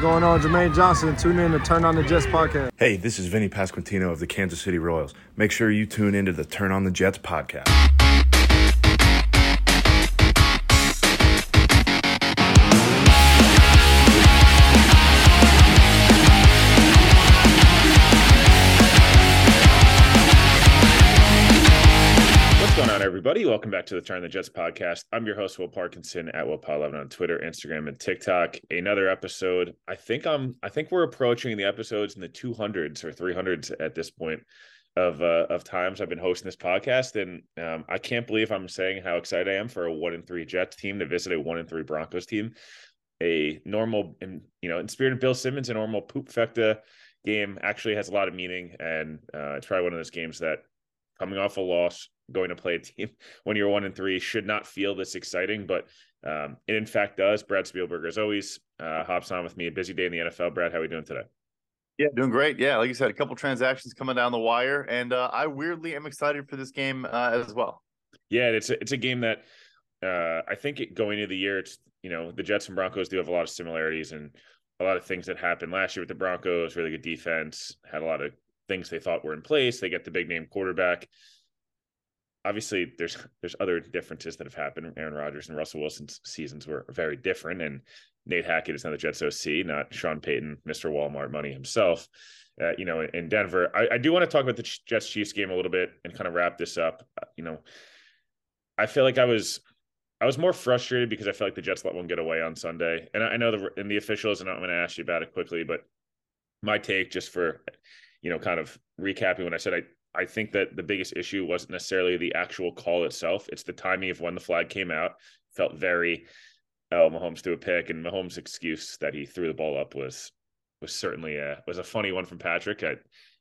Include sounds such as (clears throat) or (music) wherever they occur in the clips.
going on? Jermaine Johnson. Tune in to Turn on the Jets podcast. Hey, this is Vinny Pasquantino of the Kansas City Royals. Make sure you tune into the Turn on the Jets podcast. Everybody. Welcome back to the Turn the Jets podcast. I'm your host, Will Parkinson at WillPaul11 on Twitter, Instagram, and TikTok. Another episode. I think I'm. I think we're approaching the episodes in the 200s or 300s at this point of uh, of times I've been hosting this podcast, and um, I can't believe I'm saying how excited I am for a one in three Jets team to visit a one in three Broncos team. A normal, and you know, in spirit of Bill Simmons, a normal poop fecta game actually has a lot of meaning, and uh, it's probably one of those games that coming off a loss, going to play a team (laughs) when you're one and three should not feel this exciting, but um, it in fact does. Brad Spielberger, as always, uh, hops on with me. A busy day in the NFL. Brad, how are we doing today? Yeah, doing great. Yeah, like you said, a couple transactions coming down the wire, and uh, I weirdly am excited for this game uh, as well. Yeah, it's a, it's a game that uh, I think it, going into the year, it's you know the Jets and Broncos do have a lot of similarities and a lot of things that happened last year with the Broncos. Really good defense, had a lot of things they thought were in place. They get the big name quarterback. Obviously, there's there's other differences that have happened. Aaron Rodgers and Russell Wilson's seasons were very different, and Nate Hackett is now the Jets OC, not Sean Payton, Mr. Walmart money himself. Uh, you know, in Denver, I, I do want to talk about the Jets Chiefs game a little bit and kind of wrap this up. Uh, you know, I feel like I was I was more frustrated because I felt like the Jets let one get away on Sunday, and I, I know the and the officials, and I'm going to ask you about it quickly, but my take just for you know, kind of recapping what I said, I I think that the biggest issue wasn't necessarily the actual call itself; it's the timing of when the flag came out. Felt very, oh, Mahomes threw a pick, and Mahomes' excuse that he threw the ball up was was certainly a was a funny one from Patrick. I,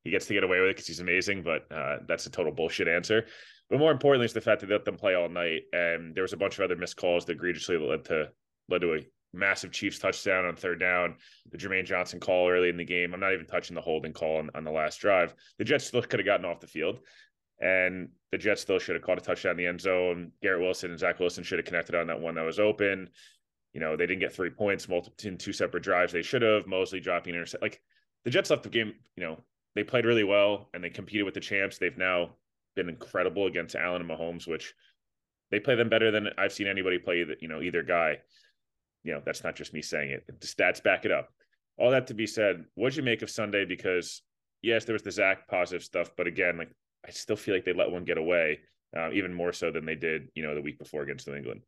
he gets to get away with it because he's amazing, but uh, that's a total bullshit answer. But more importantly, is the fact that they let them play all night, and there was a bunch of other missed calls that egregiously led to led to a massive Chiefs touchdown on third down, the Jermaine Johnson call early in the game. I'm not even touching the holding call on, on the last drive. The Jets still could have gotten off the field, and the Jets still should have caught a touchdown in the end zone. Garrett Wilson and Zach Wilson should have connected on that one that was open. You know, they didn't get three points multiple in two separate drives. They should have. Mosley dropping intercept. Like the Jets left the game. You know, they played really well and they competed with the champs. They've now been incredible against Allen and Mahomes, which they play them better than I've seen anybody play. You know, either guy you know, that's not just me saying it. The stats back it up. All that to be said, what'd you make of Sunday? Because yes, there was the Zach positive stuff, but again, like I still feel like they let one get away, uh, even more so than they did, you know, the week before against New England.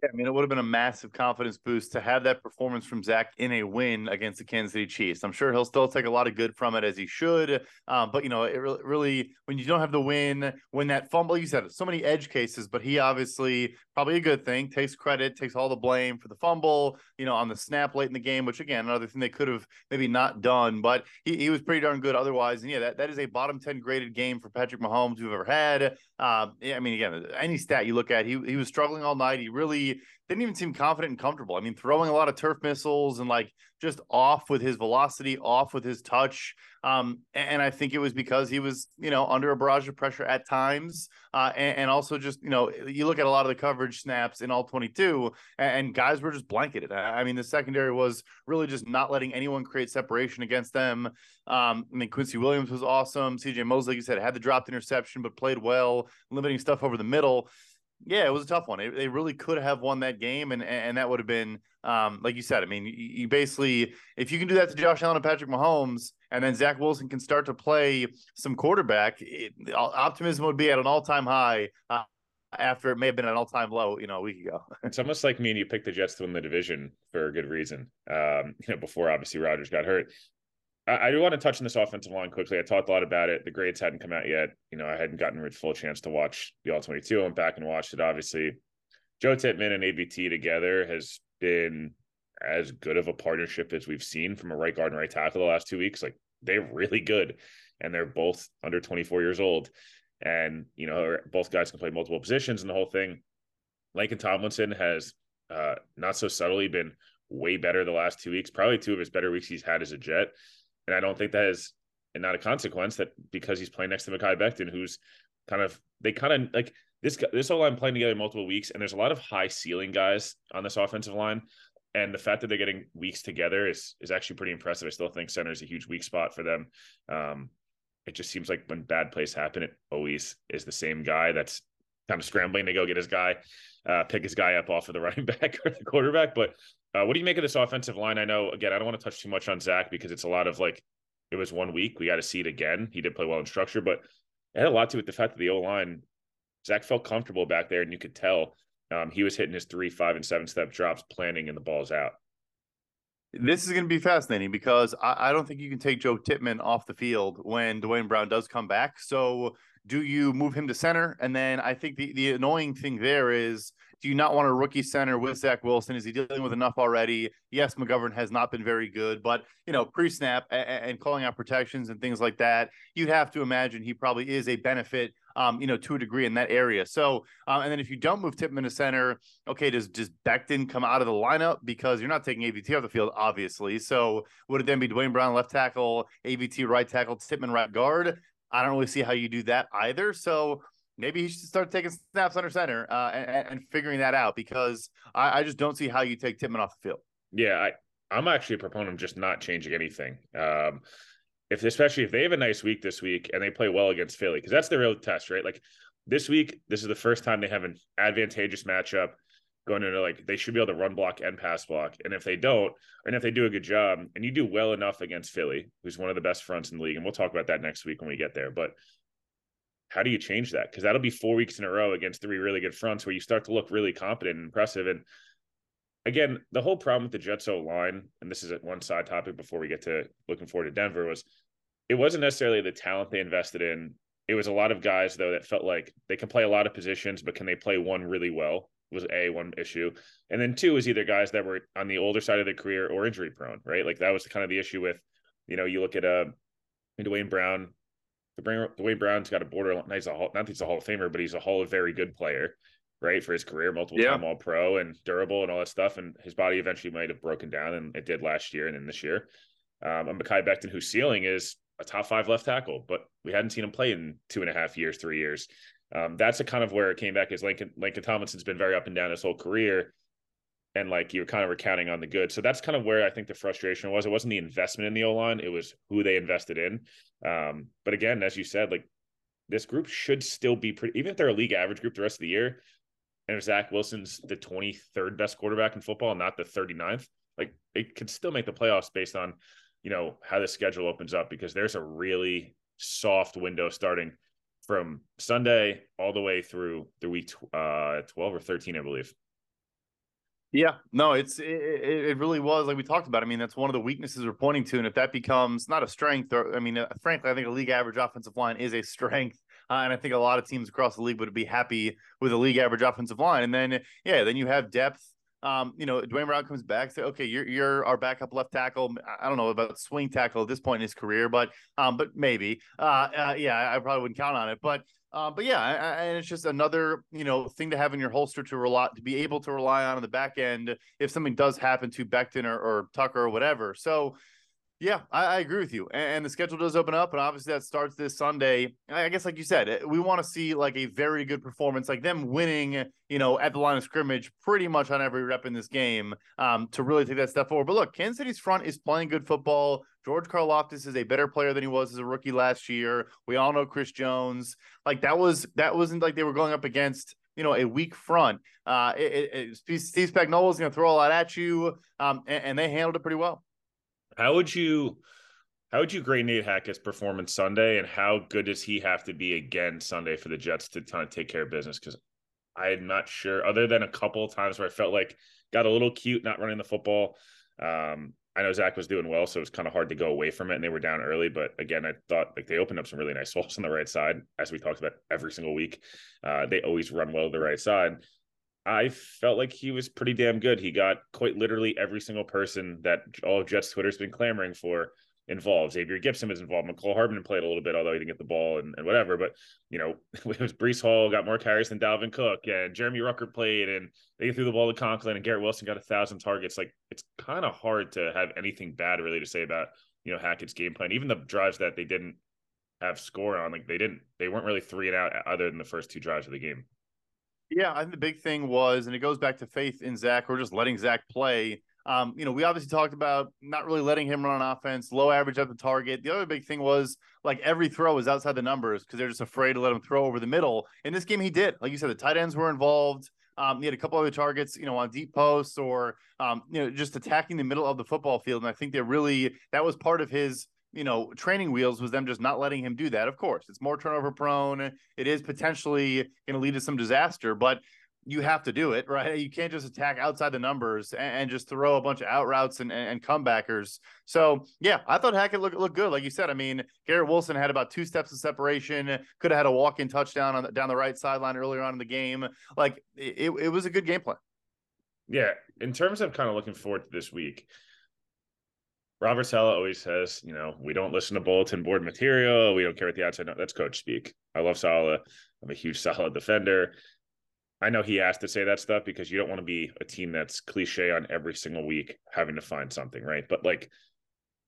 Yeah, I mean, it would have been a massive confidence boost to have that performance from Zach in a win against the Kansas City Chiefs. I'm sure he'll still take a lot of good from it as he should. Um, but you know, it really, really, when you don't have the win, when that fumble, you said so many edge cases, but he obviously probably a good thing takes credit, takes all the blame for the fumble. You know, on the snap late in the game, which again, another thing they could have maybe not done, but he, he was pretty darn good otherwise. And yeah, that, that is a bottom ten graded game for Patrick Mahomes we've ever had. Um, I mean, again, any stat you look at, he he was struggling all night. He really didn't even seem confident and comfortable. I mean, throwing a lot of turf missiles and like just off with his velocity, off with his touch. Um, and I think it was because he was, you know, under a barrage of pressure at times. Uh, and, and, also just, you know, you look at a lot of the coverage snaps in all 22 and, guys were just blanketed. I mean, the secondary was really just not letting anyone create separation against them. Um, I mean, Quincy Williams was awesome. CJ Mosley, like you said, had the dropped interception, but played well, limiting stuff over the middle yeah, it was a tough one. They really could have won that game, and and that would have been, um, like you said. I mean, you, you, basically, if you can do that to Josh Allen and Patrick Mahomes, and then Zach Wilson can start to play some quarterback, it, optimism would be at an all time high. Uh, after it may have been an all time low, you know, a week ago. (laughs) it's almost like me and you picked the Jets to win the division for a good reason. Um, you know, before obviously Rodgers got hurt. I, do want to touch on this offensive line quickly. I talked a lot about it. The grades hadn't come out yet. You know, I hadn't gotten a full chance to watch the All 22. I went back and watched it. Obviously, Joe Tippmann and AVT together has been as good of a partnership as we've seen from a right guard and right tackle the last two weeks. Like they're really good, and they're both under 24 years old, and you know both guys can play multiple positions and the whole thing. Laken Tomlinson has uh, not so subtly been way better the last two weeks. Probably two of his better weeks he's had as a Jet. And I don't think that is and not a consequence that because he's playing next to Mekhi Becton, who's kind of they kind of like this this whole line playing together multiple weeks, and there's a lot of high ceiling guys on this offensive line. And the fact that they're getting weeks together is is actually pretty impressive. I still think center is a huge weak spot for them. Um, it just seems like when bad plays happen, it always is the same guy that's kind of scrambling to go get his guy, uh, pick his guy up off of the (laughs) running back or the quarterback. But uh, what do you make of this offensive line? I know again, I don't want to touch too much on Zach because it's a lot of like it was one week. We got to see it again. He did play well in structure, but it had a lot to do with the fact that the O line, Zach felt comfortable back there, and you could tell um, he was hitting his three, five, and seven step drops, planning, and the ball's out. This is going to be fascinating because I, I, don't think you can take Joe Tippmann off the field when Duane Brown does come back. So, do you move him to center? And then I think the, the annoying thing there is do you not want a rookie center with Zach Wilson? Is he dealing with enough already? Yes, McGovern has not been very good, but you know, pre-snap and, and calling out protections and things like that, you'd have to imagine he probably is a benefit um, you know, to a degree in that area. So, um, and then if you don't move Tippmann to center, okay, does does Becton come out of the lineup because you're not taking AVT off the field, obviously? So, would it then be Duane Brown left tackle, AVT right tackle, Tippmann right guard? I don't really see how you do that either. So, maybe he should start taking snaps under center uh, and, and, figuring that out because I, I, just don't see how you take Tippmann off the field. Yeah, I, I'm actually a proponent of just not changing anything. Um, if especially if they have a nice week this week and they play well against Philly, because that's the real test, right? Like this week, this is the first time they have an advantageous matchup going into like they should be able to run block and pass block. And if they don't, and if they do a good job, and you do well enough against Philly, who's one of the best fronts in the league, and we'll talk about that next week when we get there. But how do you change that? Because that'll be four weeks in a row against three really good fronts where you start to look really competent and impressive. And again, the whole problem with the Jets O line, and this is one side topic before we get to looking forward to Denver, was it wasn't necessarily the talent they invested in. It was a lot of guys though that felt like they can play a lot of positions, but can they play one really well? Was a one issue, and then two is either guys that were on the older side of their career or injury prone, right? Like that was kind of the issue with, you know, you look at a uh, Duane Brown, Duane Brown's got a border. He's a hall, not he's a Hall of Famer, but he's a Hall of very good player, right? For his career, multiple yeah. time All Pro and durable and all that stuff. And his body eventually might have broken down, and it did last year and then this year. Um, and Mekhi Becton, whose ceiling is a top five left tackle, but we hadn't seen him play in two and a half years, three years. Um, that's a kind of where it came back. Is Laken Laken Tomlinson's been very up and down his whole career, and like you're kind of recounting on the good. So that's kind of where I think the frustration was. It wasn't the investment in the O line; it was who they invested in. Um, but again, as you said, like this group should still be pretty, even if they're a league average group the rest of the year. And if Zach Wilson's the 23rd best quarterback in football, not the 39th, like it could still make the playoffs based on, you know, how the schedule opens up because there's a really soft window starting from Sunday all the way through the week uh, 12 or 13, I believe. Yeah, no, it's it, it really was like we talked about. I mean, that's one of the weaknesses we're pointing to, and if that becomes not a strength, or I mean, uh, frankly, I think a league average offensive line is a strength, uh, and I think a lot of teams across the league would be happy with a league average offensive line. And then, yeah, then you have depth. Um, you know, Duane Brown comes back, say, okay, you're you're our backup left tackle. I don't know about swing tackle at this point in his career, but um, but maybe, uh, uh yeah, I probably wouldn't count on it, but uh, but yeah, and it's just another you know thing to have in your holster to rely to be able to rely on in the back end if something does happen to Becton or, or Tucker or whatever. So yeah, I, I, agree with you. And, and, the schedule does open up, and obviously that starts this Sunday. I guess, like you said, we want to see like a very good performance, like them winning, you know, at the line of scrimmage, pretty much on every rep in this game, um, to really take that step forward. But look, Kansas City's front is playing good football. George Karlaftis is a better player than he was as a rookie last year. We all know Chris Jones. Like that was that wasn't like they were going up against you know a weak front. Uh, it, it, Steve Spagnuolo is going to throw a lot at you, um, and, and they handled it pretty well. How would you how would you grade Nate Hackett's performance Sunday, and how good does he have to be again Sunday for the Jets to kind of take care of business? Because I'm not sure, other than a couple of times where I felt like got a little cute not running the football. Um, I know Zach was doing well, so it was kind of hard to go away from it, and they were down early. But again, I thought like they opened up some really nice (laughs) holes on the right side, as we talked about every single week. Uh, they always run well to the right side. I felt like he was pretty damn good. He got quite literally every single person that all of Jets Twitter's been clamoring for involved. Xavier Gipson was involved. Mecole Hardman played a little bit, although he didn't get the ball and, and whatever. But you know, (laughs) it was Breece Hall got more carries than Dalvin Cook, and Jeremy Ruckert played, and they threw the ball to Conklin, and Garrett Wilson got a thousand targets. Like it's kind of hard to have anything bad really to say about you know Hackett's game plan. Even the drives that they didn't have score on, like they didn't, they weren't really three and out other than the first two drives of the game. Yeah, I think the big thing was, and it goes back to faith in Zach or just letting Zach play. Um, you know, we obviously talked about not really letting him run on offense, low average at the target. The other big thing was like every throw was outside the numbers because they're just afraid to let him throw over the middle. In this game, he did. Like you said, the tight ends were involved. Um, he had a couple other targets, you know, on deep posts or um, you know, just attacking the middle of the football field. And I think they really that was part of his you know, training wheels was them just not letting him do that. Of course, it's more turnover prone. It is potentially going to lead to some disaster, but you have to do it, (laughs) right? You can't just attack outside the numbers and, and just throw a bunch of out routes and, and, and, comebackers. So yeah, I thought Hackett looked looked good. Like you said, I mean, Garrett Wilson had about two steps of separation, could have had a walk in touchdown on the, down the right sideline earlier on in the game. Like it, it was a good game plan. Yeah. In terms of kind of looking forward to this week, Robert Saleh always says, you know, we don't listen to bulletin board material. We don't care what the outside. No, that's coach speak. I love Saleh. I'm a huge Saleh defender. I know he has to say that stuff because you don't want to be a team that's cliche on every single week having to find something, right? But like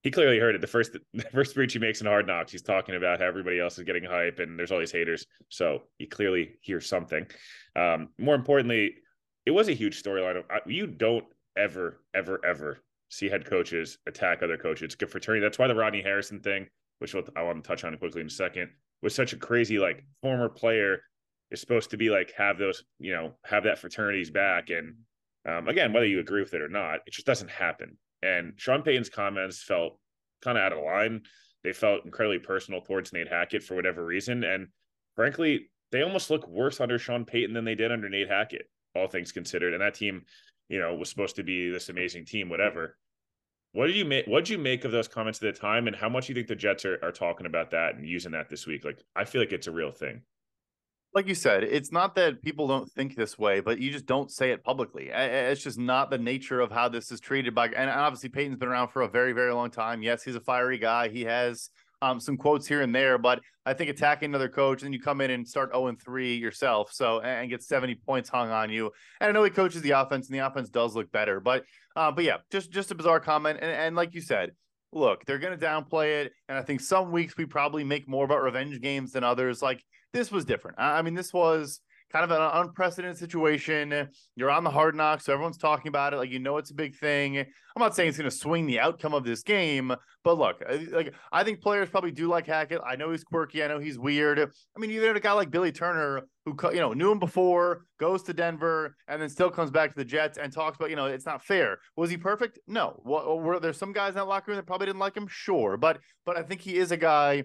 he clearly heard it. The first (laughs) the first speech he makes in Hard Knocks, he's talking about how everybody else is getting hype and there's all these haters. So he clearly hears something. Um, more importantly, it was a huge storyline. You don't ever, ever, ever see head coaches attack other coaches. It's good fraternity. That's why the Rodney Harrison thing, which I want to touch on quickly in a second, was such a crazy like former player is supposed to be like have those, you know, have that fraternity's back. And um, again, whether you agree with it or not, it just doesn't happen. And Sean Payton's comments felt kind of out of line. They felt incredibly personal towards Nate Hackett for whatever reason. And frankly, they almost look worse under Sean Payton than they did under Nate Hackett, all things considered. And that team, you know, was supposed to be this amazing team, whatever. What did you make? What did you make of those comments at the time, and how much do you think the Jets are, are talking about that and using that this week? Like, I feel like it's a real thing like you said, it's not that people don't think this way, but you just don't say it publicly. It's just not the nature of how this is treated by. And obviously, Peyton's been around for a very, very long time. Yes, he's a fiery guy. He has um, some quotes here and there, but I think attacking another coach and you come in and start 0 and 3 yourself, so and get 70 points hung on you. And I know he coaches the offense, and the offense does look better, but uh, but yeah, just just a bizarre comment. And, and like you said, look, they're going to downplay it, and I think some weeks we probably make more about revenge games than others. Like this was different. I mean, this was kind of an unprecedented situation. You're on the hard knock, so everyone's talking about it. Like you know, it's a big thing. I'm not saying it's going to swing the outcome of this game, but look, like I think players probably do like Hackett. I know he's quirky. I know he's weird. I mean, even a guy like Billy Turner who you know knew him before, goes to Denver, and then still comes back to the Jets and talks about you know it's not fair. Was he perfect? No. were there some guys in that locker room that probably didn't like him? Sure, but but I think he is a guy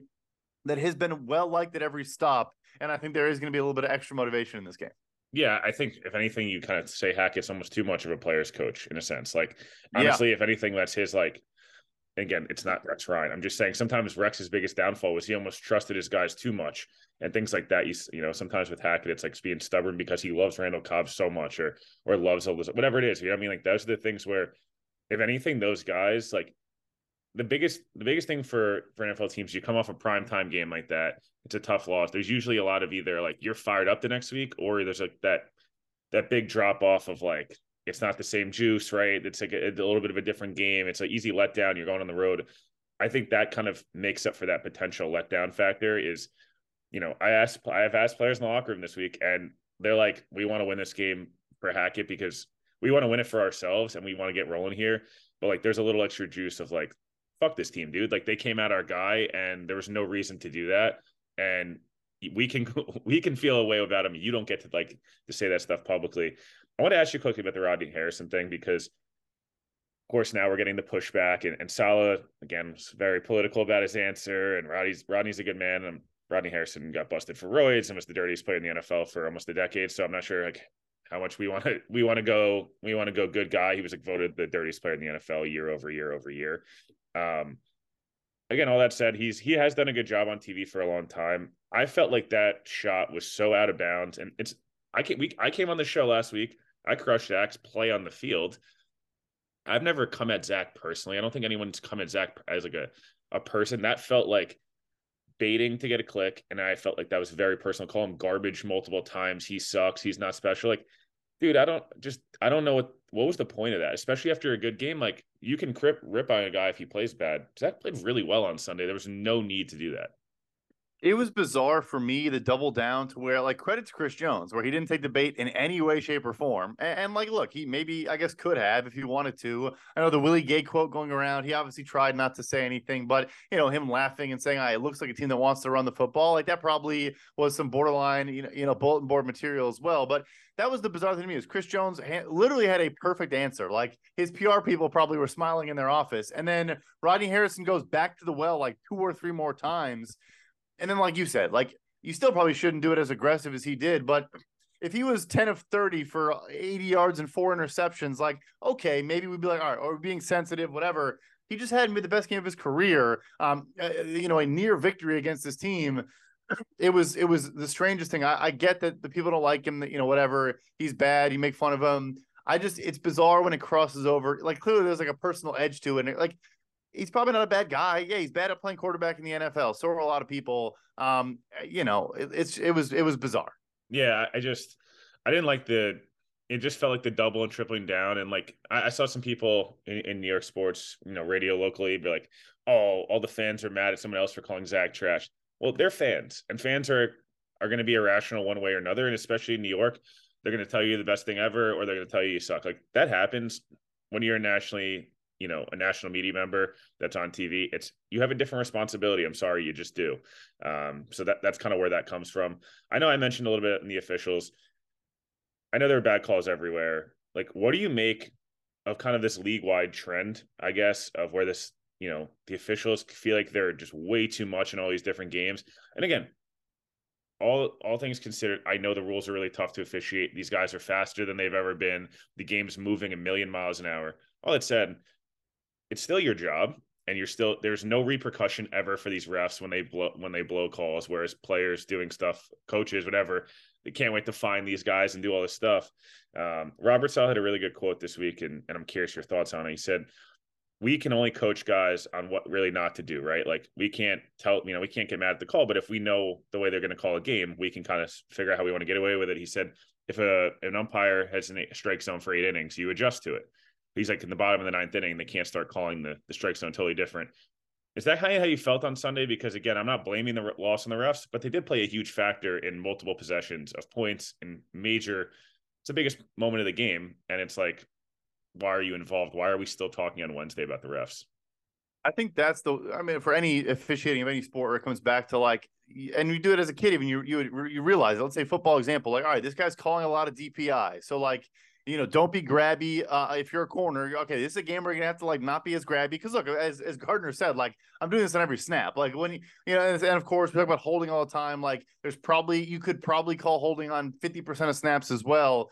that has been well liked at every stop and I think there is going to be a little bit of extra motivation in this game. Yeah, I think if anything, you kind of say Hackett's almost too much of a player's coach in a sense. Like honestly, yeah. if anything, that's his like. Again, it's not Rex Ryan. I'm just saying sometimes Rex's biggest downfall was he almost trusted his guys too much and things like that. You you know sometimes with Hackett, it's like being stubborn because he loves Randall Cobb so much or or loves Elizabeth, whatever it is. You know what I mean? Like those are the things where, if anything, those guys like the biggest the biggest thing for for NFL teams, you come off a prime time game like that, it's a tough loss. There's usually a lot of either like you're fired up the next week, or there's like that that big drop off of like it's not the same juice, right? It's like a, a little bit of a different game. It's an easy letdown. You're going on the road. I think that kind of makes up for that potential letdown factor. Is you know I asked I have asked players in the locker room this week, and they're like, we want to win this game for Hackett because we want to win it for ourselves and we want to get rolling here. But like, there's a little extra juice of like fuck this team, dude. Like they came at our guy and there was no reason to do that. And we can (laughs) we can feel a way about him. You don't get to like to say that stuff publicly. I want to ask you quickly about the Rodney Harrison thing because of course now we're getting the pushback and, and Saleh again was very political about his answer and Rodney's Rodney's a good man and Rodney Harrison got busted for roids and was the dirtiest player in the NFL for almost a decade. So I'm not sure like how much we want to we want to go we want to go good guy. He was like voted the dirtiest player in the NFL year over year over year. Um, again, all that said, he's he has done a good job on TV for a long time. I felt like that shot was so out of bounds, and it's I came we I came on the show last week. I crushed Zach's play on the field. I've never come at Zach personally. I don't think anyone's come at Zach as like a a person. That felt like baiting to get a click, and I felt like that was very personal. Call him garbage multiple times. He sucks. He's not special. Like dude, I don't just I don't know what what was the point of that, especially after a good game. Like you can rip rip on a guy if he plays bad. Zach played really well on Sunday. There was no need to do that. It was bizarre for me to double down to where, like, credit to Chris Jones, where he didn't take the bait in any way, shape, or form. And, and, like, look, he maybe, I guess, could have if he wanted to. I know the Willie Gay quote going around. He obviously tried not to say anything, but, you know, him laughing and saying, ah, it looks like a team that wants to run the football, like, that probably was some borderline, you know, you know bulletin board material as well. But that was the bizarre thing to me is Chris Jones ha- literally had a perfect answer. Like, his PR people probably were smiling in their office. And then Rodney Harrison goes back to the well like two or three more times and then, like you said, like you still probably shouldn't do it as aggressive as he did, but if he was 10 of 30 for 80 yards and four interceptions, like, okay, maybe we'd be like, all right, or being sensitive, whatever. He just hadn't made the best game of his career. Um, uh, you know, a near victory against this team. (clears throat) It was it was the strangest thing. I, I get that the people don't like him, that you know, whatever. He's bad, you make fun of him. I just it's bizarre when it crosses over. Like clearly there's like a personal edge to it. And it, like he's probably not a bad guy. Yeah, he's bad at playing quarterback in the NFL. So are a lot of people. Um, you know, it, it's it was it was bizarre. Yeah, I just I didn't like the. It just felt like the double and tripling down, and like I, I saw some people in, in, New York sports, you know, radio locally, be like, "Oh, all the fans are mad at someone else for calling Zach trash." Well, they're fans, and fans are are going to be irrational one way or another, and especially in New York, they're going to tell you the best thing ever, or they're going to tell you you suck. Like that happens when you're nationally you know a national media member that's on TV. It's you have a different responsibility. I'm sorry, you just do. Um, so that that's kind of where that comes from. I know I mentioned a little bit in the officials. I know there are bad calls everywhere. Like, what do you make of kind of this league wide trend? I guess of where this you know the officials feel like they're just way too much in all these different games. And again, all all things considered, I know the rules are really tough to officiate. These guys are faster than they've ever been. The game's moving a million miles an hour. All that said, it's still your job and you're still there's no repercussion ever for these refs when they blow when they blow calls whereas players doing stuff coaches whatever they can't wait to find these guys and do all this stuff. Um, robert Saleh had a really good quote this week and, and i'm curious your thoughts on it. He said we can only coach guys on what really not to do right? Like we can't tell you know we can't get mad at the call but if we know the way they're going to call a game we can kind of figure out how we want to get away with it. He said if a an umpire has a strike zone for eight innings you adjust to it he's like in the bottom of the ninth inning. They can't start calling the, the strike zone totally different. Is that how you, how you felt on Sunday? Because again, I'm not blaming the loss on the refs, but they did play a huge factor in multiple possessions of points and major. It's the biggest moment of the game, and it's like, why are you involved? Why are we still talking on Wednesday about the refs? I think that's the. I mean, for any officiating of any sport, where it comes back to like, and you do it as a kid, even you you you realize. Let's say football example, like, all right, this guy's calling a lot of DPI, so like you know, don't be grabby. Uh, if you're a corner, okay, this is a game where you're gonna have to like not be as grabby. Because look, as as Gardner said, like I'm doing this on every snap. Like when you, you know, and, and of course we talk about holding all the time. Like there's probably you could probably call holding on 50% of snaps as well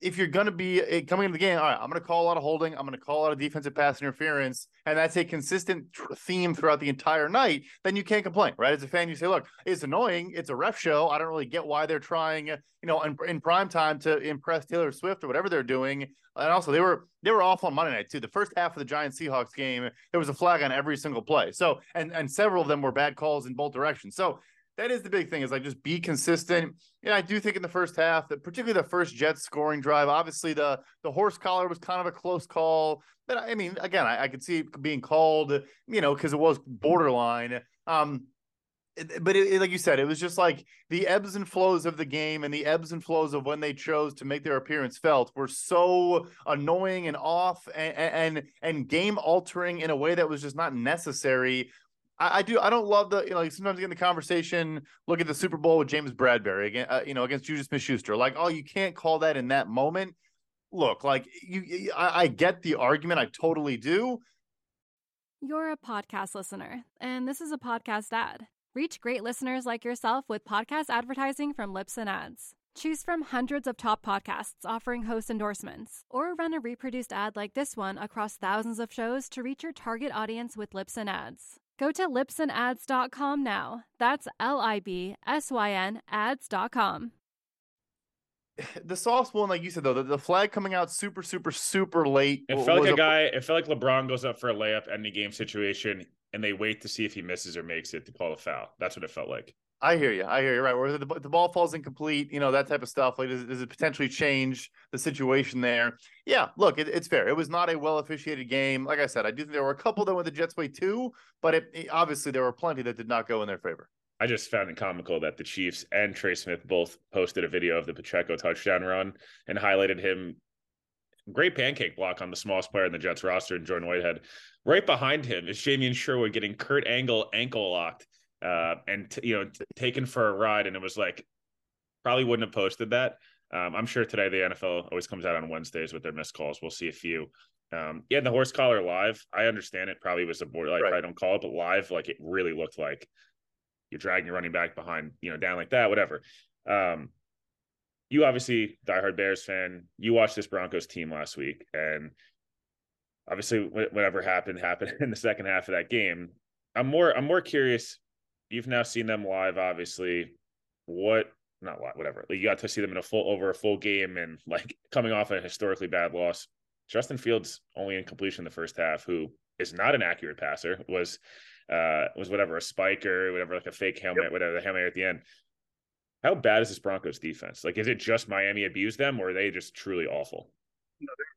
if you're going to be eh, coming into the game, all right, I'm going to call a lot of holding. I'm going to call out a lot of defensive pass interference, and that's a consistent theme throughout the entire night. Then you can't complain, right? As a fan, you say, "Look, it's annoying. It's a ref show. I don't really get why they're trying, you know, in, in prime time to impress Taylor Swift or whatever they're doing." And also, they were they were off on Monday night too. The first half of the Giants Seahawks game, there was a flag on every single play. So, and and several of them were bad calls in both directions. So that is the big thing is like just be consistent. Yeah, I do think in the first half, that particularly the first Jets scoring drive, obviously the the horse collar was kind of a close call. But I mean, again, I, I could see it being called, you know, because it was borderline. Um, but it, it, like you said, it was just like the ebbs and flows of the game and the ebbs and flows of when they chose to make their appearance felt were so annoying and off and and, and game altering in a way that was just not necessary I, I, do. I don't love the you know. Like sometimes in the conversation. Look at the Super Bowl with James Bradberry again. Uh, you know, against Juju Smith-Schuster. Like, oh, you can't call that in that moment. Look, like you, I, I get the argument. I totally do. You're a podcast listener, and this is a podcast ad. Reach great listeners like yourself with podcast advertising from Libsyn Ads. Choose from hundreds of top podcasts offering host endorsements, or run a reproduced ad like this one across thousands of shows to reach your target audience with Libsyn Ads. Go to libsynads.com now. That's L I B S Y N ads.com. The sauce one, like you said, though, the, the flag coming out super, super, super late. It felt like a, a guy, it felt like LeBron goes up for a layup, any game situation, and they wait to see if he misses or makes it to call a foul. That's what it felt like. I hear you. I hear you. Right. Where the, the ball falls incomplete, you know, that type of stuff. Like, does, does it potentially change the situation there? Yeah. Look, it, it's fair. It was not a well officiated game. Like I said, I do think there were a couple that went the Jets' way too, but it, it, obviously there were plenty that did not go in their favor. I just found it comical that the Chiefs and Trey Smith both posted a video of the Pacheco touchdown run and highlighted him. Great pancake block on the smallest player in the Jets roster, and Jordan Whitehead. Right behind him is Jamien Sherwood getting Kurt Angle ankle locked uh, and t- you know t- taken for a ride, and it was like probably wouldn't have posted that. Um, I'm sure today the NFL always comes out on Wednesdays with their missed calls. We'll see a few. Um, yeah, the horse collar live. I understand it probably was a board like Right. I don't call it, but live like it really looked like you're dragging your running back behind, you know, down like that, whatever. Um, you obviously diehard Bears fan. You watched this Broncos team last week, and obviously whatever happened happened (laughs) in the second half of that game. I'm more I'm more curious. You've now seen them live, obviously. What not live, whatever. You got to see them in a full over a full game and like (laughs) coming off a historically bad loss. Justin Fields only in completion in the first half, who is not an accurate passer, was uh was whatever a spiker, whatever, like a fake helmet, whatever the helmet at the end. How bad is this Broncos defense? Like, is it just Miami abused them, or are they just truly awful?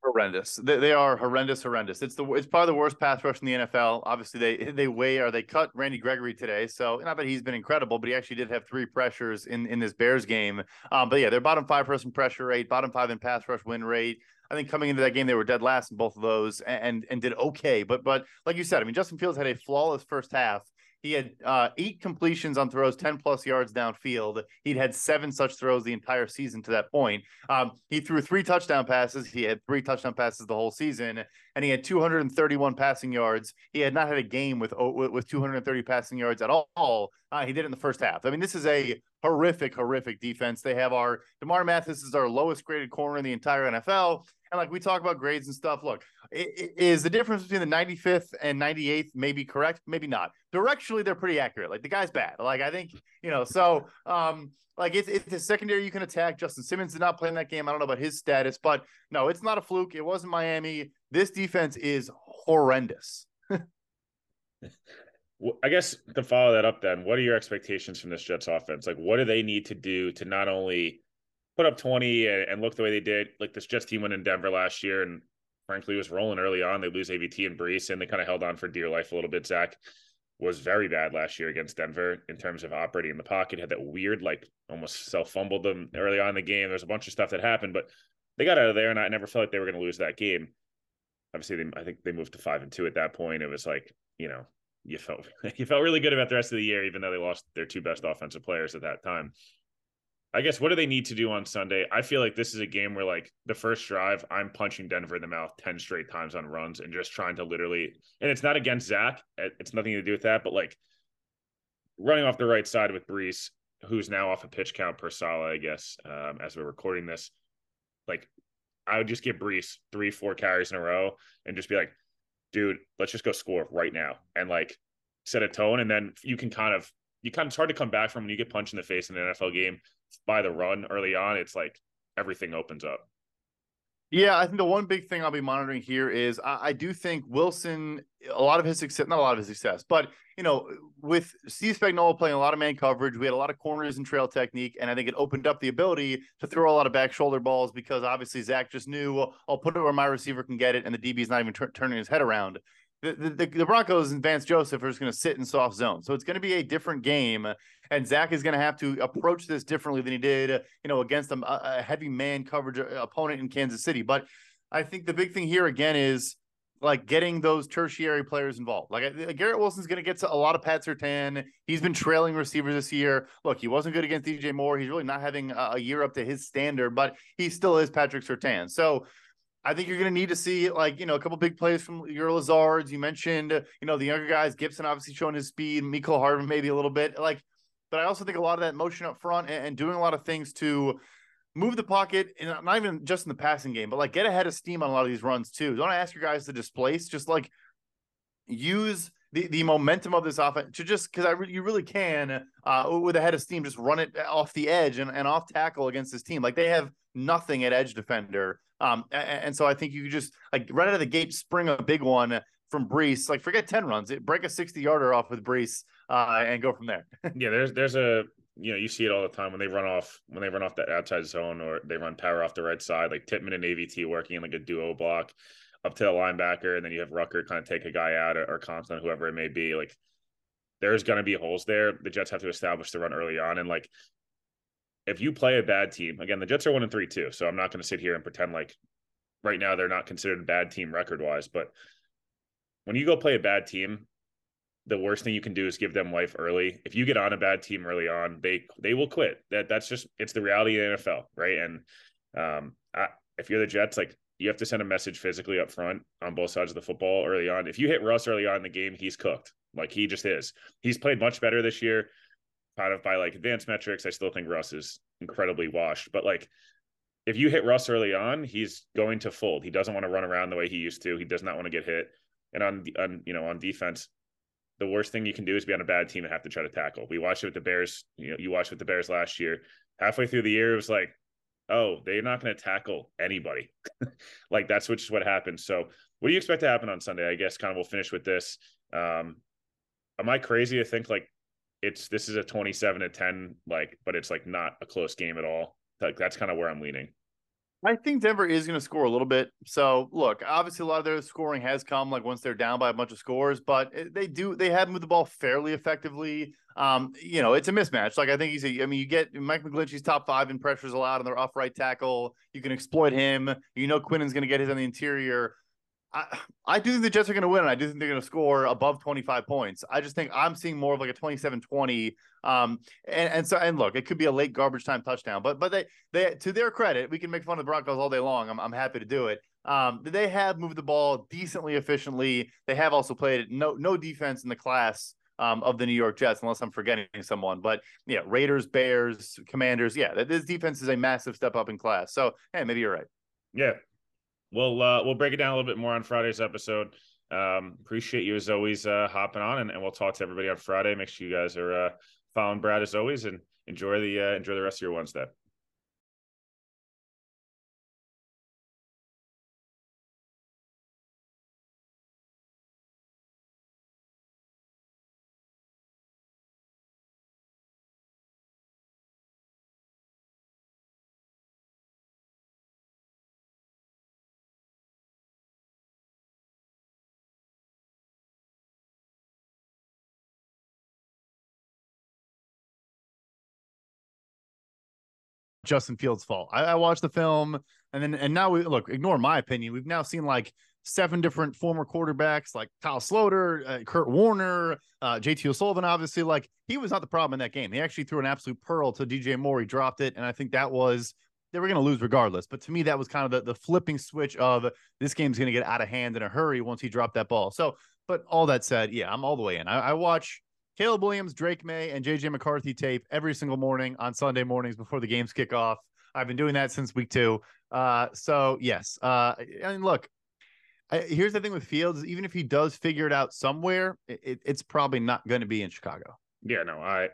Horrendous. They, they are horrendous, horrendous. It's the it's probably the worst pass rush in the NFL. Obviously, they they weigh or they cut Randy Gregory today. So not that he's been incredible, but he actually did have three pressures in in this Bears game. Um, but yeah, they're bottom five person pressure rate, bottom five in pass rush win rate. I think coming into that game they were dead last in both of those and and, and did okay. But but like you said, I mean Justin Fields had a flawless first half. He had uh, eight completions on throws, 10 plus yards downfield. He'd had seven such throws the entire season to that point. Um, he threw three touchdown passes. He had three touchdown passes the whole season, and he had 231 passing yards. He had not had a game with with, with 230 passing yards at all. Uh, he did it in the first half. I mean, this is a horrific, horrific defense. They have our Damarri Mathis is our lowest graded corner in the entire NFL. And like we talk about grades and stuff, look, is the difference between the 95th and 98th maybe correct? Maybe not. Directionally, they're pretty accurate. Like the guy's bad. Like I think you know. So um, like it's it's a secondary you can attack. Justin Simmons did not play in that game. I don't know about his status, but no, it's not a fluke. It wasn't Miami. This defense is horrendous. (laughs) I guess to follow that up, then, what are your expectations from this Jets offense? Like, what do they need to do to not only put up 20 and, and look the way they did? Like, this just team went in Denver last year and frankly was rolling early on. They lose AVT and Breece, and they kind of held on for dear life a little bit. Zach was very bad last year against Denver in terms of operating in the pocket, had that weird, like, almost self fumbled them early on in the game. There's a bunch of stuff that happened, but they got out of there, and I never felt like they were going to lose that game. Obviously, they, I think they moved to five and two at that point. It was like, you know, you felt (laughs) you felt really good about the rest of the year, even though they lost their two best offensive players at that time. I guess what do they need to do on Sunday? I feel like this is a game where like the first drive, I'm punching Denver in the mouth 10 straight times on runs and just trying to literally and it's not against Zach. It's nothing to do with that, but like running off the right side with Breece, who's now off a pitch count per Saleh, I guess, um, as we're recording this. Like I would just give Breece three, four carries in a row and just be like, dude, let's just go score right now and like set a tone. And then you can kind of, you kind of, it's hard to come back from when you get punched in the face in an NFL game by the run early on. It's like everything opens up. Yeah, I think the one big thing I'll be monitoring here is I, I do think Wilson, a lot of his success, not a lot of his success, but you know, with Steve Spagnuolo playing a lot of man coverage, we had a lot of corners and trail technique, and I think it opened up the ability to throw a lot of back shoulder balls because obviously Zach just knew well, I'll put it where my receiver can get it, and the DB is not even tur- turning his head around. The, the, the, Broncos and Vance Joseph are just going to sit in soft zone, so it's going to be a different game and Zach is going to have to approach this differently than he did, you know, against a, a heavy man coverage uh, opponent in Kansas City. But I think the big thing here again is like getting those tertiary players involved. Like Garrett Wilson's going to get a lot of Pat Surtain. He's been trailing receivers this year. Look, he wasn't good against DJ Moore. He's really not having a, a year up to his standard, but he still is Patrick Surtain. So. I think you're going to need to see like you know a couple big plays from your Lazards. You mentioned you know the younger guys. Gipson obviously showing his speed. Mecole Hardman maybe a little bit. Like but I also think a lot of that motion up front and, and doing a lot of things to move the pocket, and not even just in the passing game, but like get ahead of steam on a lot of these runs too. Don't ask your guys to displace, just like use the, the momentum of this offense to just because I re- you really can uh, with a head of steam just run it off the edge and, and off tackle against this team. Like they have nothing at edge defender, um, and, and so I think you could just like right out of the gate spring a big one from Breece. Like forget ten runs, break a sixty yarder off with Breece uh, and go from there. (laughs) yeah, there's there's a you know you see it all the time when they run off when they run off that outside zone or they run power off the right side, like Tippmann and AVT working in like a duo block up to the linebacker, and then you have Ruckert kind of take a guy out or, or Compton, whoever it may be. Like there's going to be holes there. The Jets have to establish the run early on. And like, if you play a bad team, again, the Jets are one and three too. So I'm not going to sit here and pretend like right now they're not considered a bad team record wise. But when you go play a bad team, the worst thing you can do is give them life early. If you get on a bad team early on, they they will quit. That that's just it's the reality of the NFL, right? And um, I, if you're the Jets, like you have to send a message physically up front on both sides of the football early on. If you hit Russ early on in the game, he's cooked. Like he just is. He's played much better this year, kind of by like advanced metrics. I still think Russ is incredibly washed, but like if you hit Russ early on, he's going to fold. He doesn't want to run around the way he used to. He does not want to get hit. And on on you know on defense, the worst thing you can do is be on a bad team and have to try to tackle. We watched it with the Bears. You know, you watched with the Bears last year. Halfway through the year, it was like, oh, they're not going to tackle anybody. (laughs) like that's which is what happened. So, what do you expect to happen on Sunday? I guess kind of we'll finish with this. Um, am I crazy to think like it's this is a 27 to 10 like but it's like not a close game at all like that's kind of where i'm leaning I think Denver is going to score a little bit. So, look, obviously, a lot of their scoring has come like once they're down by a bunch of scores, but they do they have moved the ball fairly effectively. Um, you know, it's a mismatch. Like I think he's a, I mean, you get Mike McGlinchey's top five in pressures allowed on their off right tackle. You can exploit him. You know, Quinnen's going to get his on the interior. I, I do think the Jets are going to win. And I do think they're going to score above 25 points. I just think I'm seeing more of like a 27 20. Um, and, and so, and look, it could be a late garbage time touchdown, but, but they, they, to their credit, we can make fun of the Broncos all day long. I'm, I'm happy to do it. Um, they have moved the ball decently efficiently. They have also played no, no defense in the class um, of the New York Jets, unless I'm forgetting someone. But yeah, Raiders, Bears, Commanders. Yeah, this defense is a massive step up in class. So, hey, maybe you're right. Yeah, we'll uh, we'll break it down a little bit more on Friday's episode. Um, appreciate you as always uh, hopping on, and, and we'll talk to everybody on Friday. Make sure you guys are uh, following Brad as always, and enjoy the uh, enjoy the rest of your Wednesday. Justin Fields' fault. I, I, watched the film, and then and now we look. Ignore my opinion. We've now seen like seven different former quarterbacks, like Kyle Sloter, uh, Kurt Warner, uh, JT O'Sullivan. Obviously, like he was not the problem in that game. He actually threw an absolute pearl to DJ Moore. He dropped it, and I think that was they were going to lose regardless. But to me, that was kind of the, the flipping switch of this game's going to get out of hand in a hurry once he dropped that ball. So, but all that said, yeah, I'm all the way in. I, I watch Caleb Williams, Drake Maye, and JJ McCarthy tape every single morning on Sunday mornings before the games kick off. I've been doing that since week two. Uh, so yes. Uh, and look, I, here's the thing with Fields: even if he does figure it out somewhere, it, it's probably not going to be in Chicago. Yeah, no, I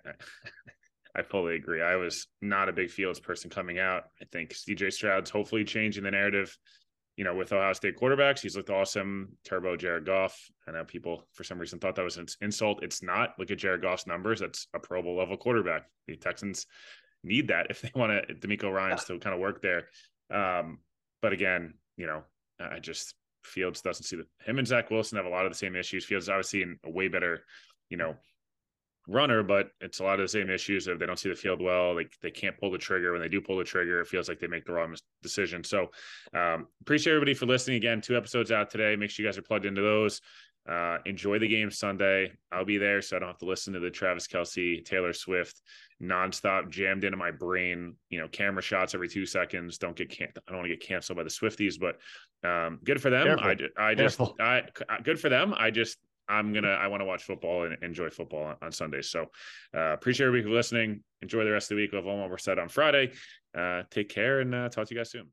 I fully agree. I was not a big Fields person coming out. I think CJ Stroud's hopefully changing the narrative you know, with Ohio State quarterbacks, he's looked awesome. Turbo Jared Goff. I know people for some reason thought that was an insult. It's not. Look at Jared Goff's numbers. That's a Pro Bowl level quarterback. The Texans need that (laughs) if they want to DeMeco Ryans to kind of work there. Um, but again, you know, I just Fields doesn't see the him and Zach Wilson have a lot of the same issues. Fields obviously in a way better, you know, runner, but it's a lot of the same issues If they don't see the field well. Like they can't pull the trigger. When they do pull the trigger, it feels like they make the wrong decision. So um, appreciate everybody for listening again. Two episodes out today. Make sure you guys are plugged into those. Uh, enjoy the game Sunday. I'll be there, so I don't have to listen to the Travis Kelce, Taylor Swift nonstop jammed into my brain. You know, camera shots every two seconds. Don't get can- I don't want to get canceled by the Swifties, but um, good for them. Careful. I I just I good for them. I just I'm gonna I want to watch football and enjoy football on, on Sundays. So uh, appreciate everybody for listening. Enjoy the rest of the week. We'll have one more set on Friday. Uh, take care and uh, talk to you guys soon.